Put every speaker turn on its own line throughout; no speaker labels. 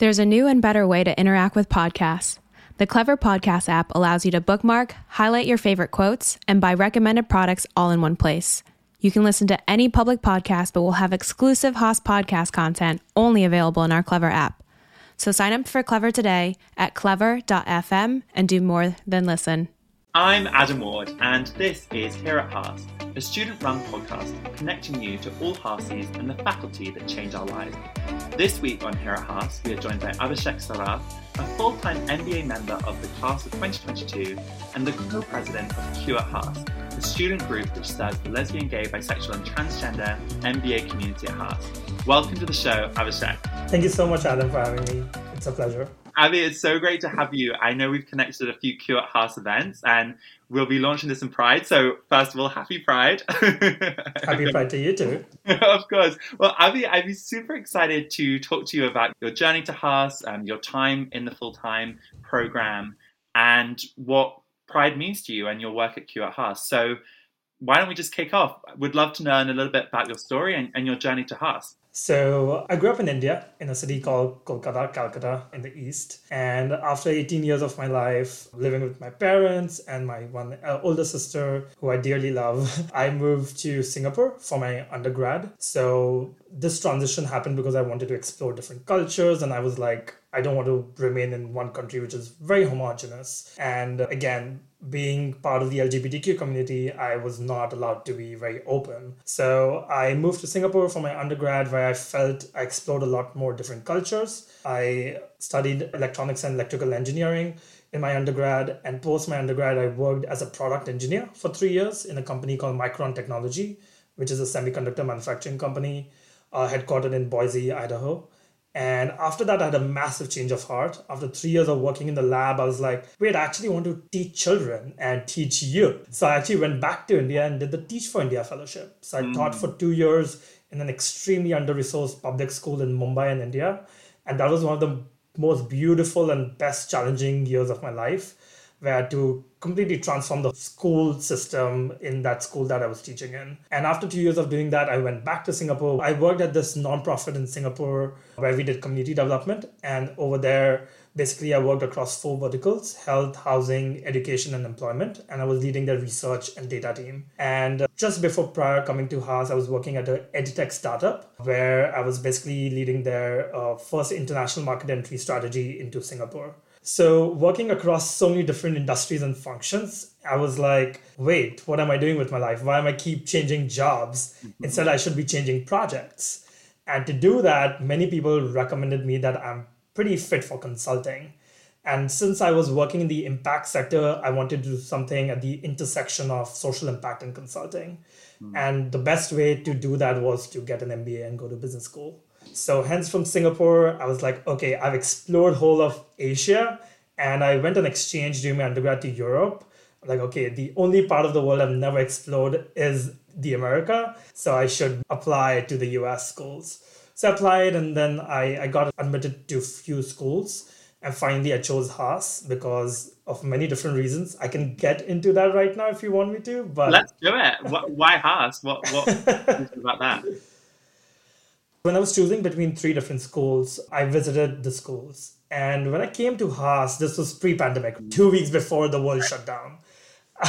There's a new and better way to interact with podcasts. The Clever Podcast app allows you to bookmark, highlight your favorite quotes, and buy recommended products all in one place. You can listen to any public podcast, but we'll have exclusive Haas podcast content only available in our Clever app. So sign up for Clever today at clever.fm and do more than listen.
I'm Adam Ward, and this is Here at Haas, a student run podcast connecting you to all Haasies and the faculty that change our lives. This week on Here at Haas, we are joined by Abhishek Saraf, a full time MBA member of the class of 2022 and the co president of Q at Haas, the student group which serves the lesbian, gay, bisexual, and transgender MBA community at Haas. Welcome to the show, Abhishek.
Thank you so much, Adam, for having me. It's a pleasure.
Abby, it's so great to have you. I know we've connected at a few Q at Haas events, and we'll be launching this in Pride. So, first of all, happy Pride.
happy Pride to you too.
of course. Well, Abby, I'd be super excited to talk to you about your journey to Haas, um, your time in the full time program, and what Pride means to you and your work at Q at Haas. So, why don't we just kick off? We'd love to learn a little bit about your story and, and your journey to Haas.
So I grew up in India in a city called Kolkata, Calcutta in the east. And after 18 years of my life living with my parents and my one uh, older sister who I dearly love, I moved to Singapore for my undergrad. So this transition happened because I wanted to explore different cultures and I was like I don't want to remain in one country which is very homogenous. And again, being part of the LGBTQ community, I was not allowed to be very open. So I moved to Singapore for my undergrad, where I felt I explored a lot more different cultures. I studied electronics and electrical engineering in my undergrad, and post my undergrad, I worked as a product engineer for three years in a company called Micron Technology, which is a semiconductor manufacturing company uh, headquartered in Boise, Idaho. And after that, I had a massive change of heart. After three years of working in the lab, I was like, wait, I actually want to teach children and teach youth. So I actually went back to India and did the Teach for India fellowship. So I mm. taught for two years in an extremely under resourced public school in Mumbai in India. And that was one of the most beautiful and best challenging years of my life where to completely transform the school system in that school that I was teaching in. And after two years of doing that, I went back to Singapore. I worked at this nonprofit in Singapore where we did community development. And over there, basically, I worked across four verticals health, housing, education, and employment. And I was leading the research and data team. And just before prior coming to Haas, I was working at an edtech startup where I was basically leading their uh, first international market entry strategy into Singapore. So, working across so many different industries and functions, I was like, wait, what am I doing with my life? Why am I keep changing jobs? Mm-hmm. Instead, I should be changing projects. And to do that, many people recommended me that I'm pretty fit for consulting. And since I was working in the impact sector, I wanted to do something at the intersection of social impact and consulting. Mm-hmm. And the best way to do that was to get an MBA and go to business school. So hence from Singapore, I was like, okay, I've explored whole of Asia and I went on exchange during my undergrad to Europe. Like, okay, the only part of the world I've never explored is the America. So I should apply to the US schools. So I applied and then I, I got admitted to few schools. And finally, I chose Haas because of many different reasons. I can get into that right now if you want me to. But
let's do it. Why Haas? What what about that?
When I was choosing between three different schools, I visited the schools. And when I came to Haas, this was pre pandemic, two weeks before the world shut down.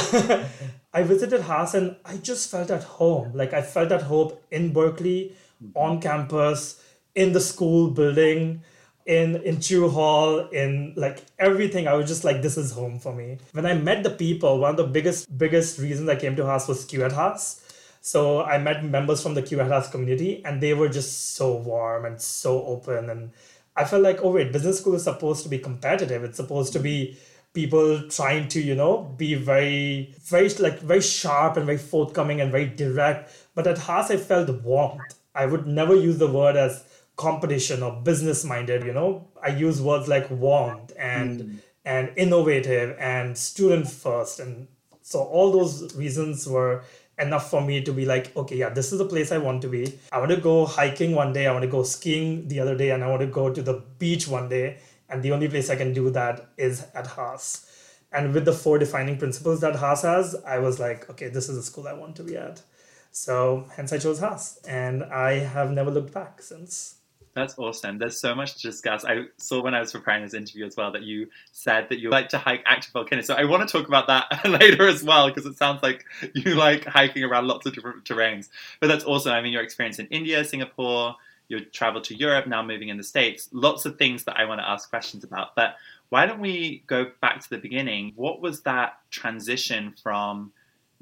I visited Haas and I just felt at home. Like I felt at home in Berkeley, on campus, in the school building, in in Chou Hall, in like everything. I was just like, this is home for me. When I met the people, one of the biggest biggest reasons I came to Haas was Q at Haas. So I met members from the Q at Haas community and they were just so warm and so open. And I felt like, oh, wait, business school is supposed to be competitive. It's supposed to be people trying to, you know, be very, very, like, very sharp and very forthcoming and very direct. But at Haas, I felt warmth. I would never use the word as competition or business minded, you know. I use words like warmth and, mm. and innovative and student first. And so all those reasons were enough for me to be like, okay, yeah, this is the place I want to be. I want to go hiking one day, I want to go skiing the other day, and I want to go to the beach one day. And the only place I can do that is at Haas. And with the four defining principles that Haas has, I was like, okay, this is the school I want to be at. So hence I chose Haas. And I have never looked back since.
That's awesome. There's so much to discuss. I saw when I was preparing this interview as well that you said that you like to hike active volcanoes. So I want to talk about that later as well because it sounds like you like hiking around lots of different terrains. But that's awesome. I mean, your experience in India, Singapore, your travel to Europe, now moving in the States, lots of things that I want to ask questions about. But why don't we go back to the beginning? What was that transition from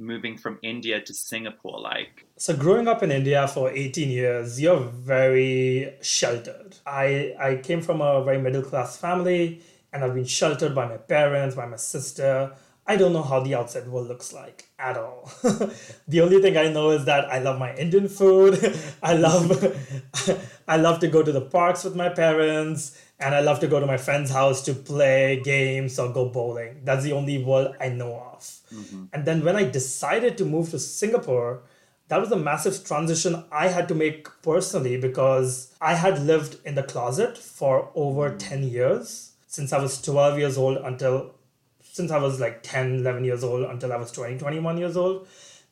moving from India to Singapore like?
So growing up in India for 18 years, you're very sheltered. I I came from a very middle class family and I've been sheltered by my parents, by my sister. I don't know how the outside world looks like at all. the only thing I know is that I love my Indian food. I love I love to go to the parks with my parents and I love to go to my friend's house to play games or go bowling. That's the only world I know of. Mm-hmm. And then when I decided to move to Singapore, that was a massive transition I had to make personally because I had lived in the closet for over 10 years since I was 12 years old until since I was like 10, 11 years old until I was 20, 21 years old.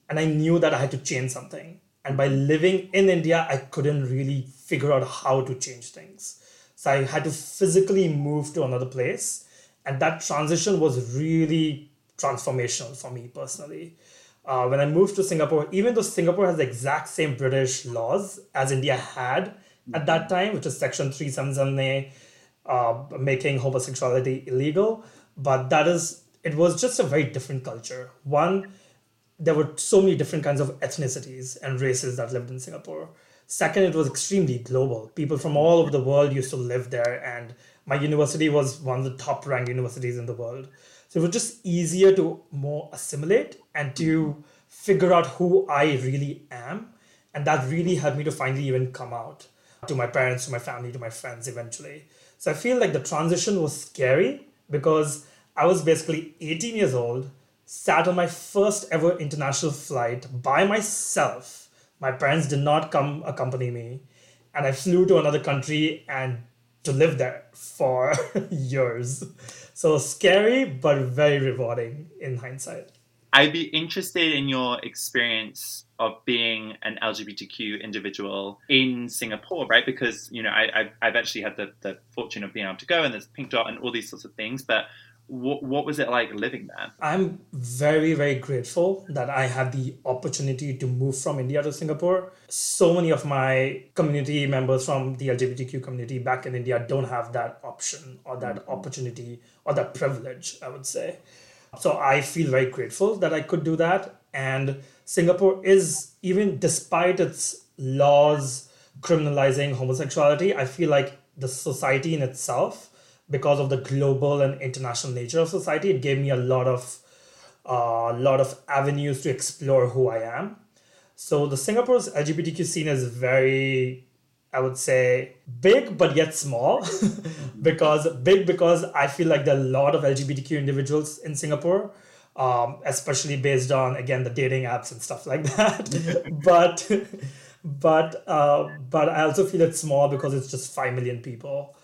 And I knew that I had to change something. And by living in India, I couldn't really figure out how to change things. So I had to physically move to another place. And that transition was really transformational for me personally. Uh, when I moved to Singapore, even though Singapore has the exact same British laws as India had at that time, which is Section 377A, uh, making homosexuality illegal, but that is, it was just a very different culture. One, there were so many different kinds of ethnicities and races that lived in Singapore. Second, it was extremely global. People from all over the world used to live there, and my university was one of the top ranked universities in the world. So it was just easier to more assimilate and to figure out who I really am. And that really helped me to finally even come out to my parents, to my family, to my friends eventually. So I feel like the transition was scary because I was basically 18 years old, sat on my first ever international flight by myself my parents did not come accompany me, and I flew to another country and to live there for years. So scary, but very rewarding in hindsight.
I'd be interested in your experience of being an LGBTQ individual in Singapore, right? Because you know, I, I've actually had the, the fortune of being able to go, and there's Pink Dot and all these sorts of things. But what, what was it like living there?
I'm very, very grateful that I had the opportunity to move from India to Singapore. So many of my community members from the LGBTQ community back in India don't have that option or that mm-hmm. opportunity or that privilege, I would say. So I feel very grateful that I could do that. And Singapore is, even despite its laws criminalizing homosexuality, I feel like the society in itself because of the global and international nature of society, it gave me a lot of a uh, lot of avenues to explore who I am. So the Singapore's LGBTQ scene is very, I would say, big but yet small, because big because I feel like there are a lot of LGBTQ individuals in Singapore. Um, especially based on again the dating apps and stuff like that but but uh, but I also feel it's small because it's just five million people,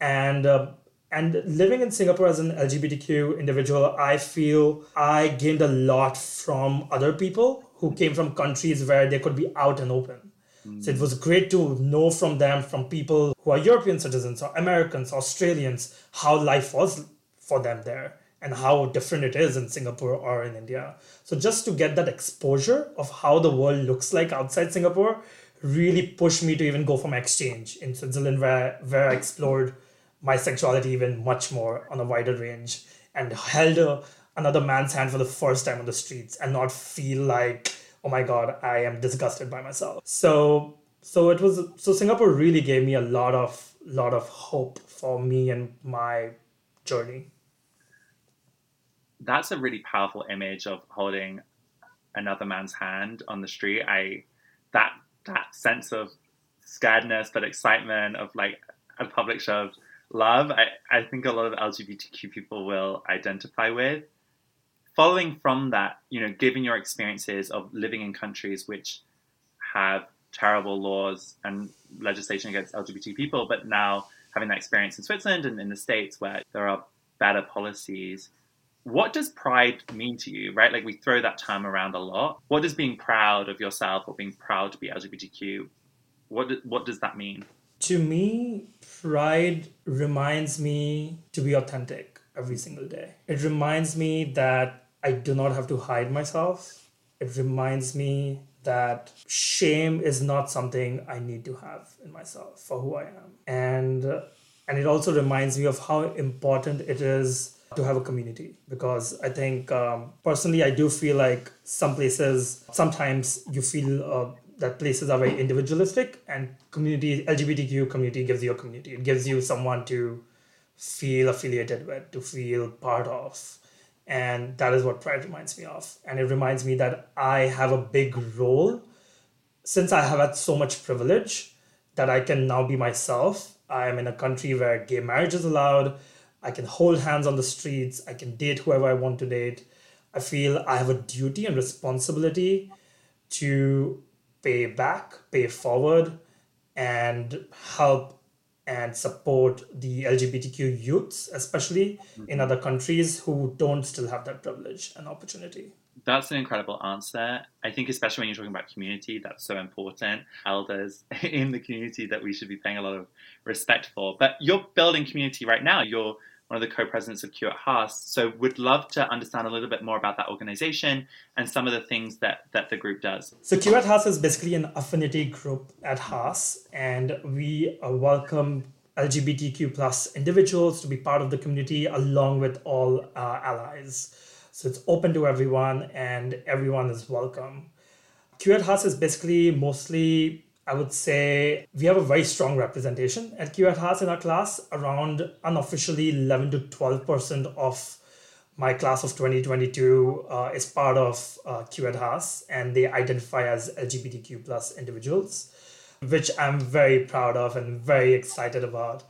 and uh, and living in Singapore as an LGBTQ individual, I feel I gained a lot from other people who came from countries where they could be out and open. Mm. So it was great to know from them, from people who are European citizens or Americans, Australians, how life was for them there and how different it is in Singapore or in India. So just to get that exposure of how the world looks like outside Singapore really pushed me to even go for my exchange in Switzerland where, where I explored my sexuality even much more on a wider range and held a, another man's hand for the first time on the streets and not feel like oh my god i am disgusted by myself. So so it was so singapore really gave me a lot of lot of hope for me and my journey.
That's a really powerful image of holding another man's hand on the street. I that that sense of scaredness but excitement of like a public show love, I, I think a lot of LGBTQ people will identify with. Following from that, you know, given your experiences of living in countries which have terrible laws and legislation against LGBT people, but now having that experience in Switzerland and in the States where there are better policies, what does pride mean to you, right? Like we throw that term around a lot. What does being proud of yourself or being proud to be LGBTQ, what, what does that mean?
To me, pride reminds me to be authentic every single day. It reminds me that I do not have to hide myself. It reminds me that shame is not something I need to have in myself for who I am. And and it also reminds me of how important it is to have a community because I think um, personally I do feel like some places sometimes you feel uh, that places are very individualistic and community LGBTQ community gives you a community. It gives you someone to feel affiliated with, to feel part of. And that is what Pride reminds me of. And it reminds me that I have a big role since I have had so much privilege that I can now be myself. I am in a country where gay marriage is allowed. I can hold hands on the streets. I can date whoever I want to date. I feel I have a duty and responsibility to pay back, pay forward, and help and support the LGBTQ youths, especially mm-hmm. in other countries who don't still have that privilege and opportunity.
That's an incredible answer. I think, especially when you're talking about community, that's so important. Elders in the community that we should be paying a lot of respect for. But you're building community right now. You're one of the co-presidents of Q at Haas. So would love to understand a little bit more about that organization and some of the things that, that the group does.
So Q at Haas is basically an affinity group at Haas, and we uh, welcome LGBTQ plus individuals to be part of the community along with all uh, allies. So it's open to everyone and everyone is welcome. Q at Haas is basically mostly I would say we have a very strong representation at Q at Haas in our class. Around unofficially 11 to 12% of my class of 2022 uh, is part of uh, Q at Haas and they identify as LGBTQ plus individuals, which I'm very proud of and very excited about.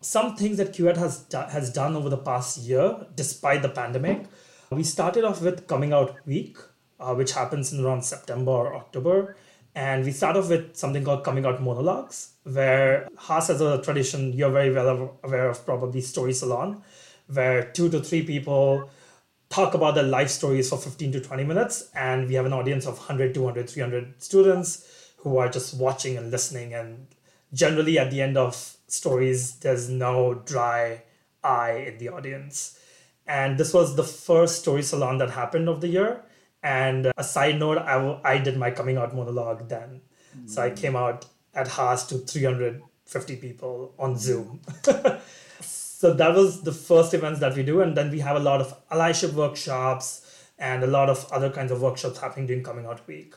Some things that Q at Haas, do- has done over the past year, despite the pandemic, we started off with Coming Out Week, uh, which happens in around September or October and we start off with something called coming out monologues, where Haas has a tradition, you're very well aware of probably Story Salon, where two to three people talk about their life stories for 15 to 20 minutes. And we have an audience of 100, 200, 300 students who are just watching and listening. And generally, at the end of stories, there's no dry eye in the audience. And this was the first Story Salon that happened of the year and a side note, I, w- I did my coming out monologue then. Mm. So I came out at Haas to 350 people on Zoom. so that was the first events that we do. And then we have a lot of allyship workshops and a lot of other kinds of workshops happening during Coming Out Week.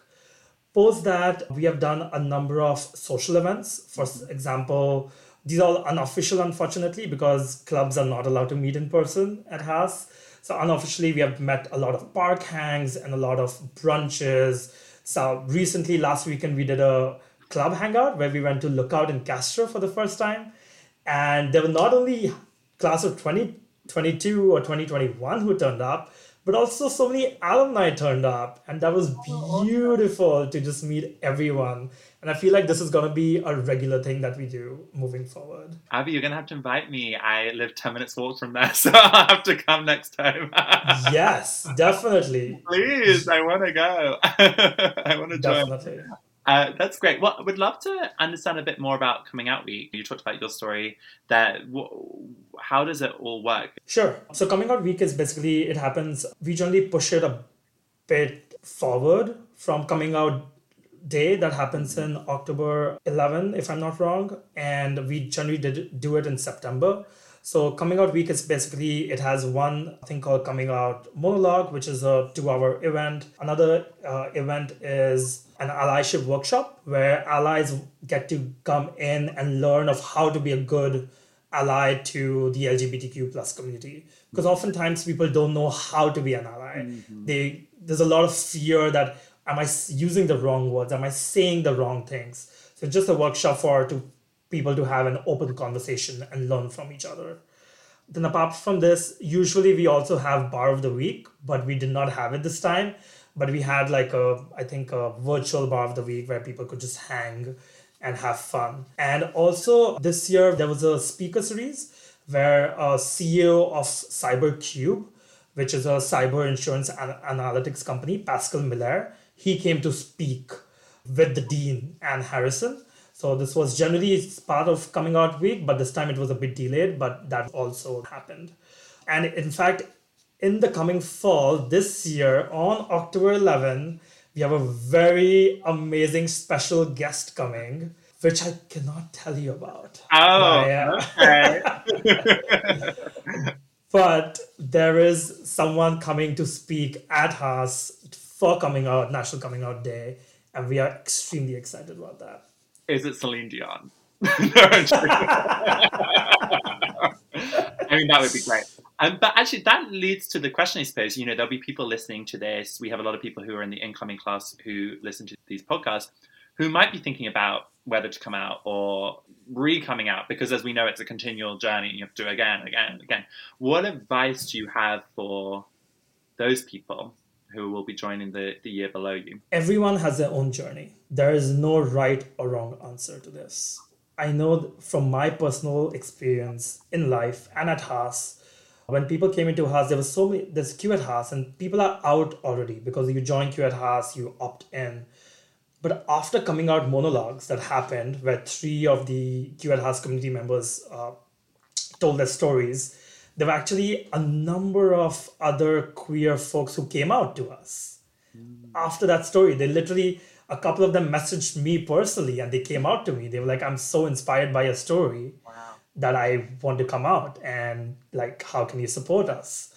Post that, we have done a number of social events. For example, these are all unofficial, unfortunately, because clubs are not allowed to meet in person at Haas. So unofficially, we have met a lot of park hangs and a lot of brunches. So recently, last weekend, we did a club hangout where we went to Lookout in Castro for the first time. And there were not only class of 2022 or 2021 who turned up, but also so many alumni turned up. And that was oh, beautiful to just meet everyone and I feel like this is going to be a regular thing that we do moving forward.
Abby, you're going to have to invite me. I live 10 minutes walk from there, so I'll have to come next time.
yes, definitely.
Please, I want to go. I want to join. Definitely. Uh, that's great. Well, I would love to understand a bit more about Coming Out Week. You talked about your story. That how does it all work?
Sure. So Coming Out Week is basically it happens. We generally push it a bit forward from coming out day that happens in October 11, if I'm not wrong, and we generally did do it in September. So coming out week is basically it has one thing called coming out monologue, which is a two-hour event. Another uh, event is an allyship workshop where allies get to come in and learn of how to be a good ally to the LGBTQ plus community. Because oftentimes people don't know how to be an ally. Mm-hmm. They there's a lot of fear that am I using the wrong words? Am I saying the wrong things? So just a workshop for to people to have an open conversation and learn from each other. Then apart from this, usually we also have bar of the week, but we did not have it this time. But we had like a, I think a virtual bar of the week where people could just hang and have fun. And also this year there was a speaker series where a CEO of CyberCube, which is a cyber insurance analytics company, Pascal Millaire, he came to speak with the dean Ann Harrison. So this was generally part of coming out week, but this time it was a bit delayed, but that also happened. And in fact, in the coming fall this year on October 11, we have a very amazing special guest coming, which I cannot tell you about.
Oh, okay.
but there is someone coming to speak at Haas for coming out, National Coming Out Day, and we are extremely excited about that.
Is it Celine Dion? no, I mean, that would be great. Um, but actually, that leads to the question, I suppose. You know, there'll be people listening to this. We have a lot of people who are in the incoming class who listen to these podcasts who might be thinking about whether to come out or re coming out because, as we know, it's a continual journey. You have to do it again, again, again. What advice do you have for those people who will be joining the, the year below you?
Everyone has their own journey. There is no right or wrong answer to this. I know from my personal experience in life and at Haas, when people came into Haas, there was so many, there's Q at Haas, and people are out already because you join Q at Haas, you opt in. But after coming out monologues that happened, where three of the Q at Haas community members uh, told their stories, there were actually a number of other queer folks who came out to us mm. after that story. They literally, a couple of them messaged me personally and they came out to me. They were like, I'm so inspired by your story wow. that I want to come out. And like, how can you support us?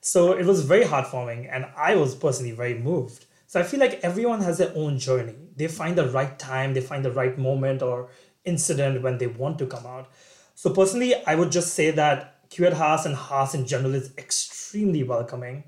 So it was very heartwarming. And I was personally very moved. So I feel like everyone has their own journey. They find the right time, they find the right moment or incident when they want to come out. So personally, I would just say that Q at Haas and Haas in general is extremely welcoming.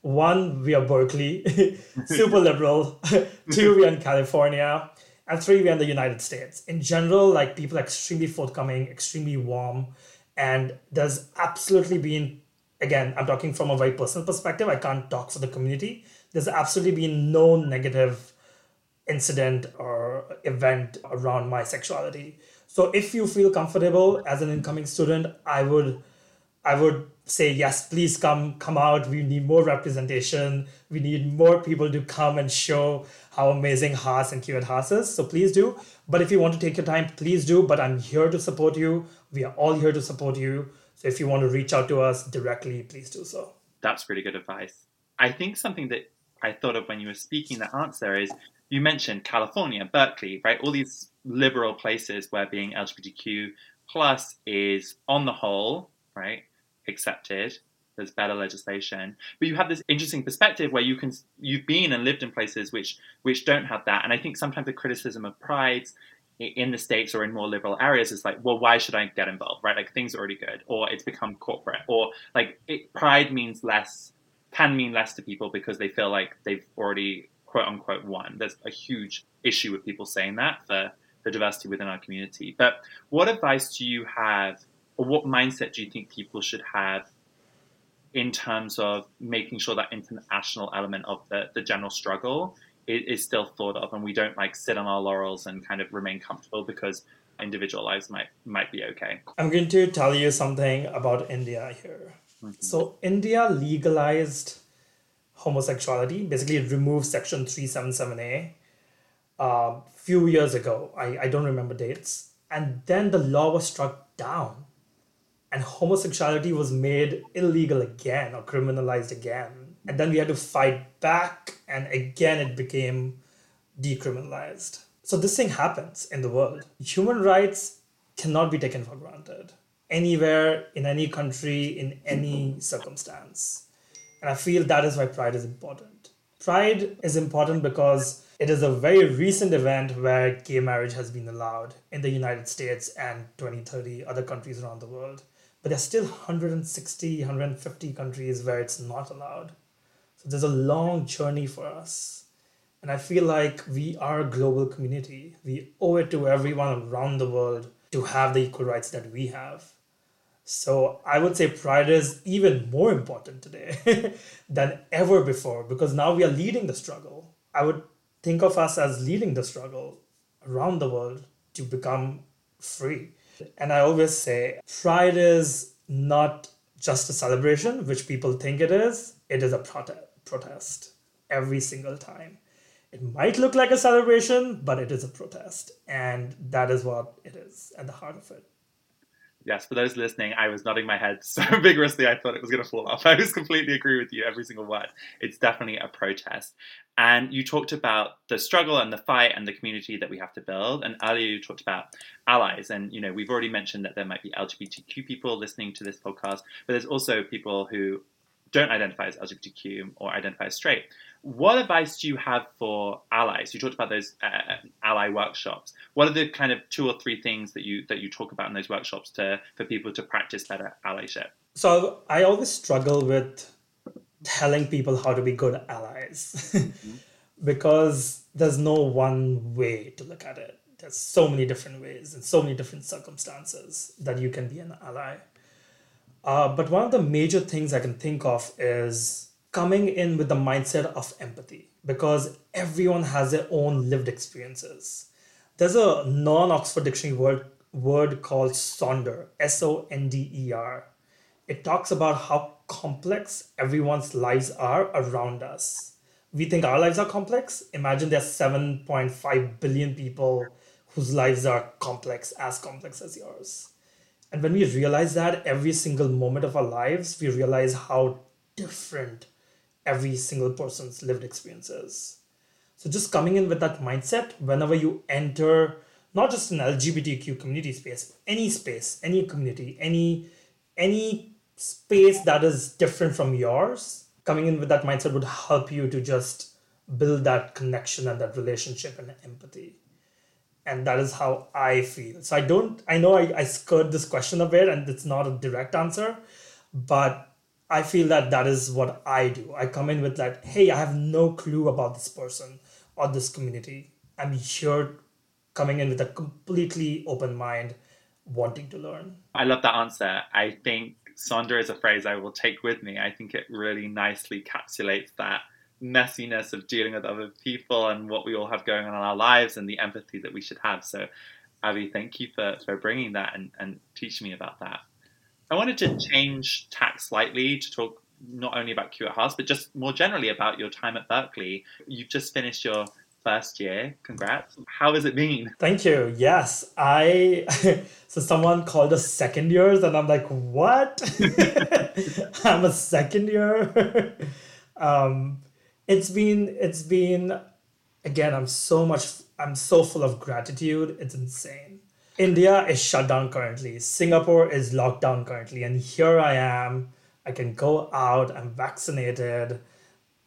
One, we are Berkeley, super liberal. Two, we are in California. And three, we are in the United States. In general, like people are extremely forthcoming, extremely warm. And there's absolutely been, again, I'm talking from a very personal perspective. I can't talk for the community. There's absolutely been no negative incident or event around my sexuality. So if you feel comfortable as an incoming student, I would I would say yes, please come come out. We need more representation. We need more people to come and show how amazing Haas and at Haas is. So please do. But if you want to take your time, please do. But I'm here to support you. We are all here to support you. So if you want to reach out to us directly, please do so.
That's really good advice. I think something that I thought of when you were speaking that answer is you mentioned California, Berkeley, right? All these liberal places where being LGBTQ plus is on the whole, right? Accepted there's better legislation. But you have this interesting perspective where you can you've been and lived in places which which don't have that. And i think sometimes the criticism of prides in the states or in more liberal areas is like well why should i get involved right? Like things are already good or it's become corporate or like it, pride means less can mean less to people because they feel like they've already quote unquote won. There's a huge issue with people saying that for the diversity within our community. But what advice do you have or what mindset do you think people should have in terms of making sure that international element of the, the general struggle is, is, still thought of and we don't like sit on our laurels and kind of remain comfortable because individual lives might might be okay?
I'm going to tell you something about india here. Mm-hmm. so india legalized homosexuality basically it removed section 377a a uh, few years ago. I, I don't remember dates. And then the law was struck down and homosexuality was made illegal again or criminalized again. And then we had to fight back, and again it became decriminalized. So this thing happens in the world. Human rights cannot be taken for granted anywhere, in any country, in any circumstance. And I feel that is why Pride is important. Pride is important because it is a very recent event where gay marriage has been allowed in the United States and 20, 30 other countries around the world but there's still 160 150 countries where it's not allowed. So there's a long journey for us. And i feel like we are a global community. We owe it to everyone around the world to have the equal rights that we have. So i would say pride is even more important today than ever before because now we are leading the struggle. I would think of us as leading the struggle around the world to become free and I always say Pride is not just a celebration, which people think it is, it is a prote- protest every single time. It might look like a celebration, but it is a protest. And that is what it is at the heart of it.
Yes, for those listening, I was nodding my head so vigorously I thought it was going to fall off. I was completely agree with you, every single word. It's definitely a protest. And you talked about the struggle and the fight and the community that we have to build. And earlier you talked about allies. And, you know, we've already mentioned that there might be LGBTQ people listening to this podcast, but there's also people who don't identify as LGBTQ or identify as straight. What advice do you have for allies? You talked about those uh, ally workshops. What are the kind of two or three things that you that you talk about in those workshops to for people to practice better allyship?
So I always struggle with telling people how to be good allies mm-hmm. because there's no one way to look at it. There's so many different ways and so many different circumstances that you can be an ally. Uh, but one of the major things I can think of is coming in with the mindset of empathy because everyone has their own lived experiences. There's a non Oxford Dictionary word, word called Sonder, S O N D E R. It talks about how complex everyone's lives are around us. We think our lives are complex. Imagine there's 7.5 billion people whose lives are complex, as complex as yours. And when we realize that every single moment of our lives, we realize how different every single person's lived experiences. So just coming in with that mindset whenever you enter not just an LGBTQ community space, any space, any community, any any space that is different from yours, coming in with that mindset would help you to just build that connection and that relationship and empathy. And that is how I feel. So I don't I know I, I skirt this question a bit and it's not a direct answer, but I feel that that is what I do. I come in with like, hey, I have no clue about this person or this community. I'm here coming in with a completely open mind, wanting to learn.
I love that answer. I think Sonder is a phrase I will take with me. I think it really nicely encapsulates that messiness of dealing with other people and what we all have going on in our lives and the empathy that we should have. So, Abby, thank you for, for bringing that and, and teaching me about that. I wanted to change tack slightly to talk not only about Q at Haas, but just more generally about your time at Berkeley. You've just finished your first year. Congrats. How has it been?
Thank you. Yes, I. so someone called us second years, and I'm like, what? I'm a second year. um, it's been. It's been. Again, I'm so much. I'm so full of gratitude. It's insane. India is shut down currently. Singapore is locked down currently. And here I am. I can go out. I'm vaccinated.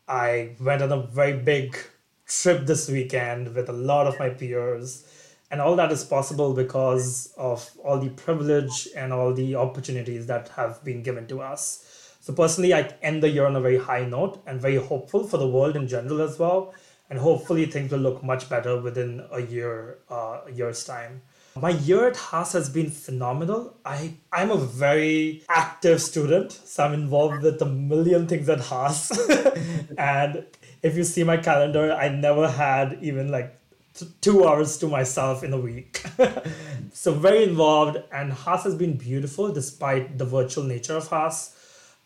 I went on a very big trip this weekend with a lot of my peers. And all that is possible because of all the privilege and all the opportunities that have been given to us. So, personally, I end the year on a very high note and very hopeful for the world in general as well. And hopefully, things will look much better within a year, uh, a year's time. My year at Haas has been phenomenal. I, I'm a very active student, so I'm involved with a million things at Haas. and if you see my calendar, I never had even like t- two hours to myself in a week. so very involved, and Haas has been beautiful despite the virtual nature of Haas.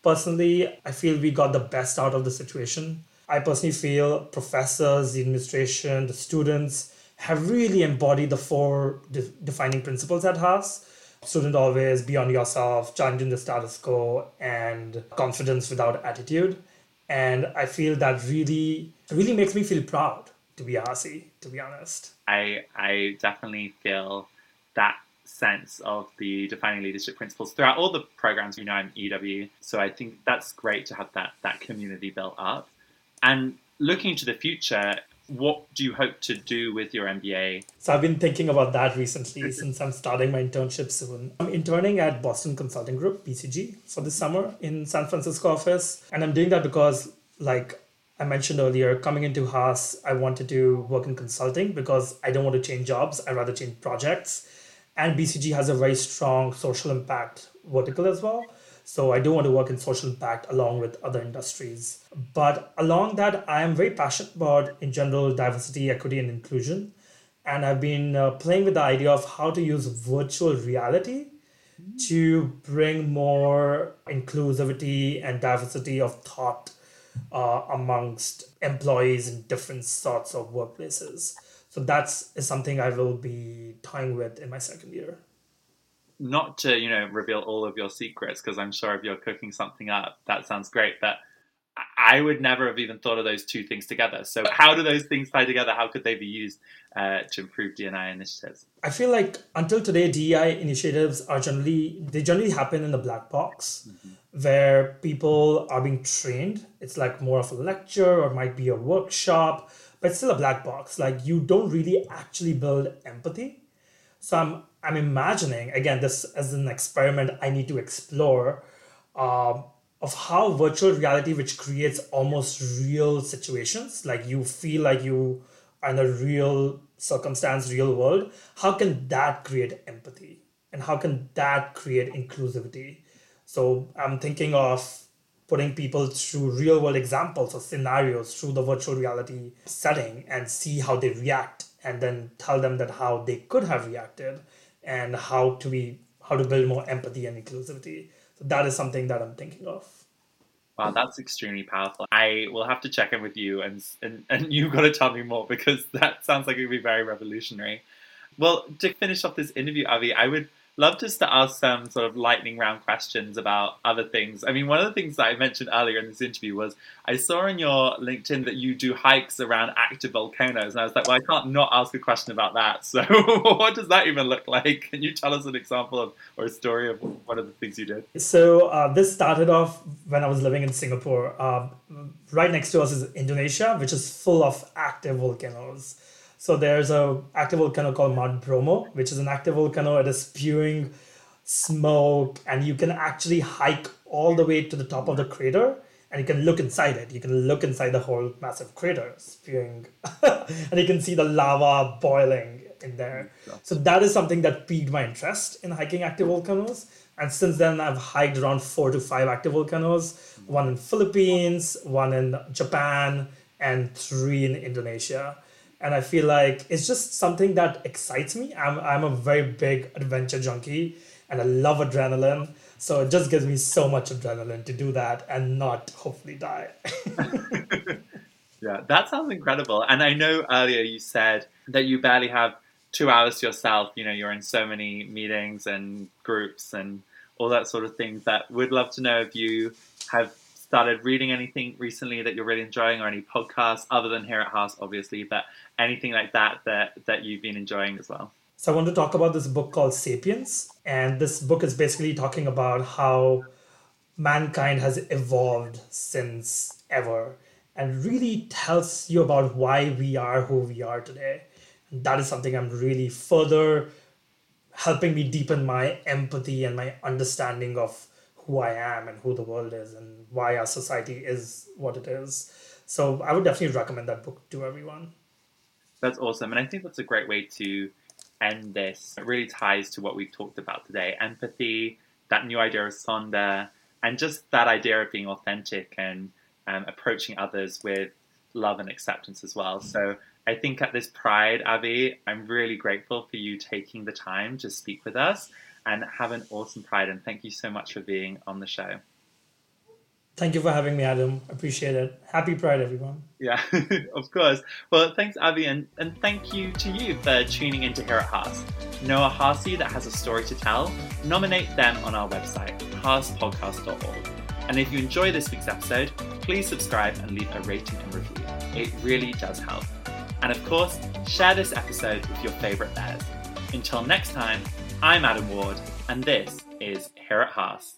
Personally, I feel we got the best out of the situation. I personally feel professors, the administration, the students, have really embodied the four de- defining principles at Haas student always, beyond yourself, challenging the status quo, and confidence without attitude. And I feel that really, really makes me feel proud to be a to be honest.
I, I definitely feel that sense of the defining leadership principles throughout all the programs you know I'm EW. So I think that's great to have that that community built up. And looking to the future, what do you hope to do with your MBA?
So I've been thinking about that recently since I'm starting my internship soon. I'm interning at Boston Consulting Group, BCG, for this summer in San Francisco office. And I'm doing that because like I mentioned earlier, coming into Haas, I wanted to work in consulting because I don't want to change jobs. I'd rather change projects. And BCG has a very strong social impact vertical as well. So I do want to work in social impact along with other industries. But along that, I am very passionate about, in general, diversity, equity, and inclusion. And I've been uh, playing with the idea of how to use virtual reality to bring more inclusivity and diversity of thought uh, amongst employees in different sorts of workplaces. So that's is something I will be tying with in my second year.
Not to you know reveal all of your secrets because I'm sure if you're cooking something up, that sounds great. But I would never have even thought of those two things together. So how do those things tie together? How could they be used uh, to improve DNI initiatives?
I feel like until today, DEI initiatives are generally they generally happen in the black box, mm-hmm. where people are being trained. It's like more of a lecture or might be a workshop but still a black box. Like you don't really actually build empathy. So I'm I'm imagining again this as an experiment I need to explore um, of how virtual reality, which creates almost real situations, like you feel like you are in a real circumstance, real world. How can that create empathy, and how can that create inclusivity? So I'm thinking of putting people through real world examples or scenarios through the virtual reality setting and see how they react and then tell them that how they could have reacted and how to be how to build more empathy and inclusivity so that is something that i'm thinking of
Wow, that's extremely powerful. I will have to check in with you, and and, and you've got to tell me more because that sounds like it would be very revolutionary. Well, to finish off this interview, Avi, I would love just to ask some sort of lightning round questions about other things. I mean, one of the things that I mentioned earlier in this interview was I saw on your LinkedIn that you do hikes around active volcanoes, and I was like, well, I can't not ask a question about that. So, what does that even look like? Can you tell us an example of or a story of one of the things you did?
So, uh, this started off when I was living in Singapore. Uh, right next to us is Indonesia, which is full of active volcanoes. So there's a active volcano called Mount Bromo, which is an active volcano. It is spewing smoke, and you can actually hike all the way to the top of the crater, and you can look inside it. You can look inside the whole massive crater spewing, and you can see the lava boiling in there. So that is something that piqued my interest in hiking active volcanoes. And since then, I've hiked around four to five active volcanoes, one in Philippines, one in Japan, and three in Indonesia and I feel like it's just something that excites me. I'm I'm a very big adventure junkie, and I love adrenaline. So it just gives me so much adrenaline to do that and not hopefully die.
yeah, that sounds incredible. And I know earlier you said that you barely have two hours to yourself. You know, you're in so many meetings and groups and all that sort of things. That would love to know if you have started reading anything recently that you're really enjoying, or any podcasts other than here at Haas, obviously, but anything like that that that you've been enjoying as well.
So I want to talk about this book called *Sapiens*, and this book is basically talking about how mankind has evolved since ever, and really tells you about why we are who we are today. And that is something I'm really further helping me deepen my empathy and my understanding of who I am and who the world is and why our society is what it is. So I would definitely recommend that book to everyone.
That's awesome. And I think that's a great way to end this. It really ties to what we've talked about today empathy, that new idea of Sonder, and just that idea of being authentic and um, approaching others with love and acceptance as well. So I think at this Pride, Avi, I'm really grateful for you taking the time to speak with us and have an awesome Pride. And thank you so much for being on the show.
Thank you for having me, Adam. Appreciate it. Happy Pride, everyone.
Yeah, of course. Well, thanks, Avi, and, and thank you to you for tuning in to Here at Haas. Know a Haasy that has a story to tell? Nominate them on our website, haaspodcast.org. And if you enjoy this week's episode, please subscribe and leave a rating and review. It really does help. And of course, share this episode with your favourite bears. Until next time, I'm Adam Ward, and this is Here at Haas.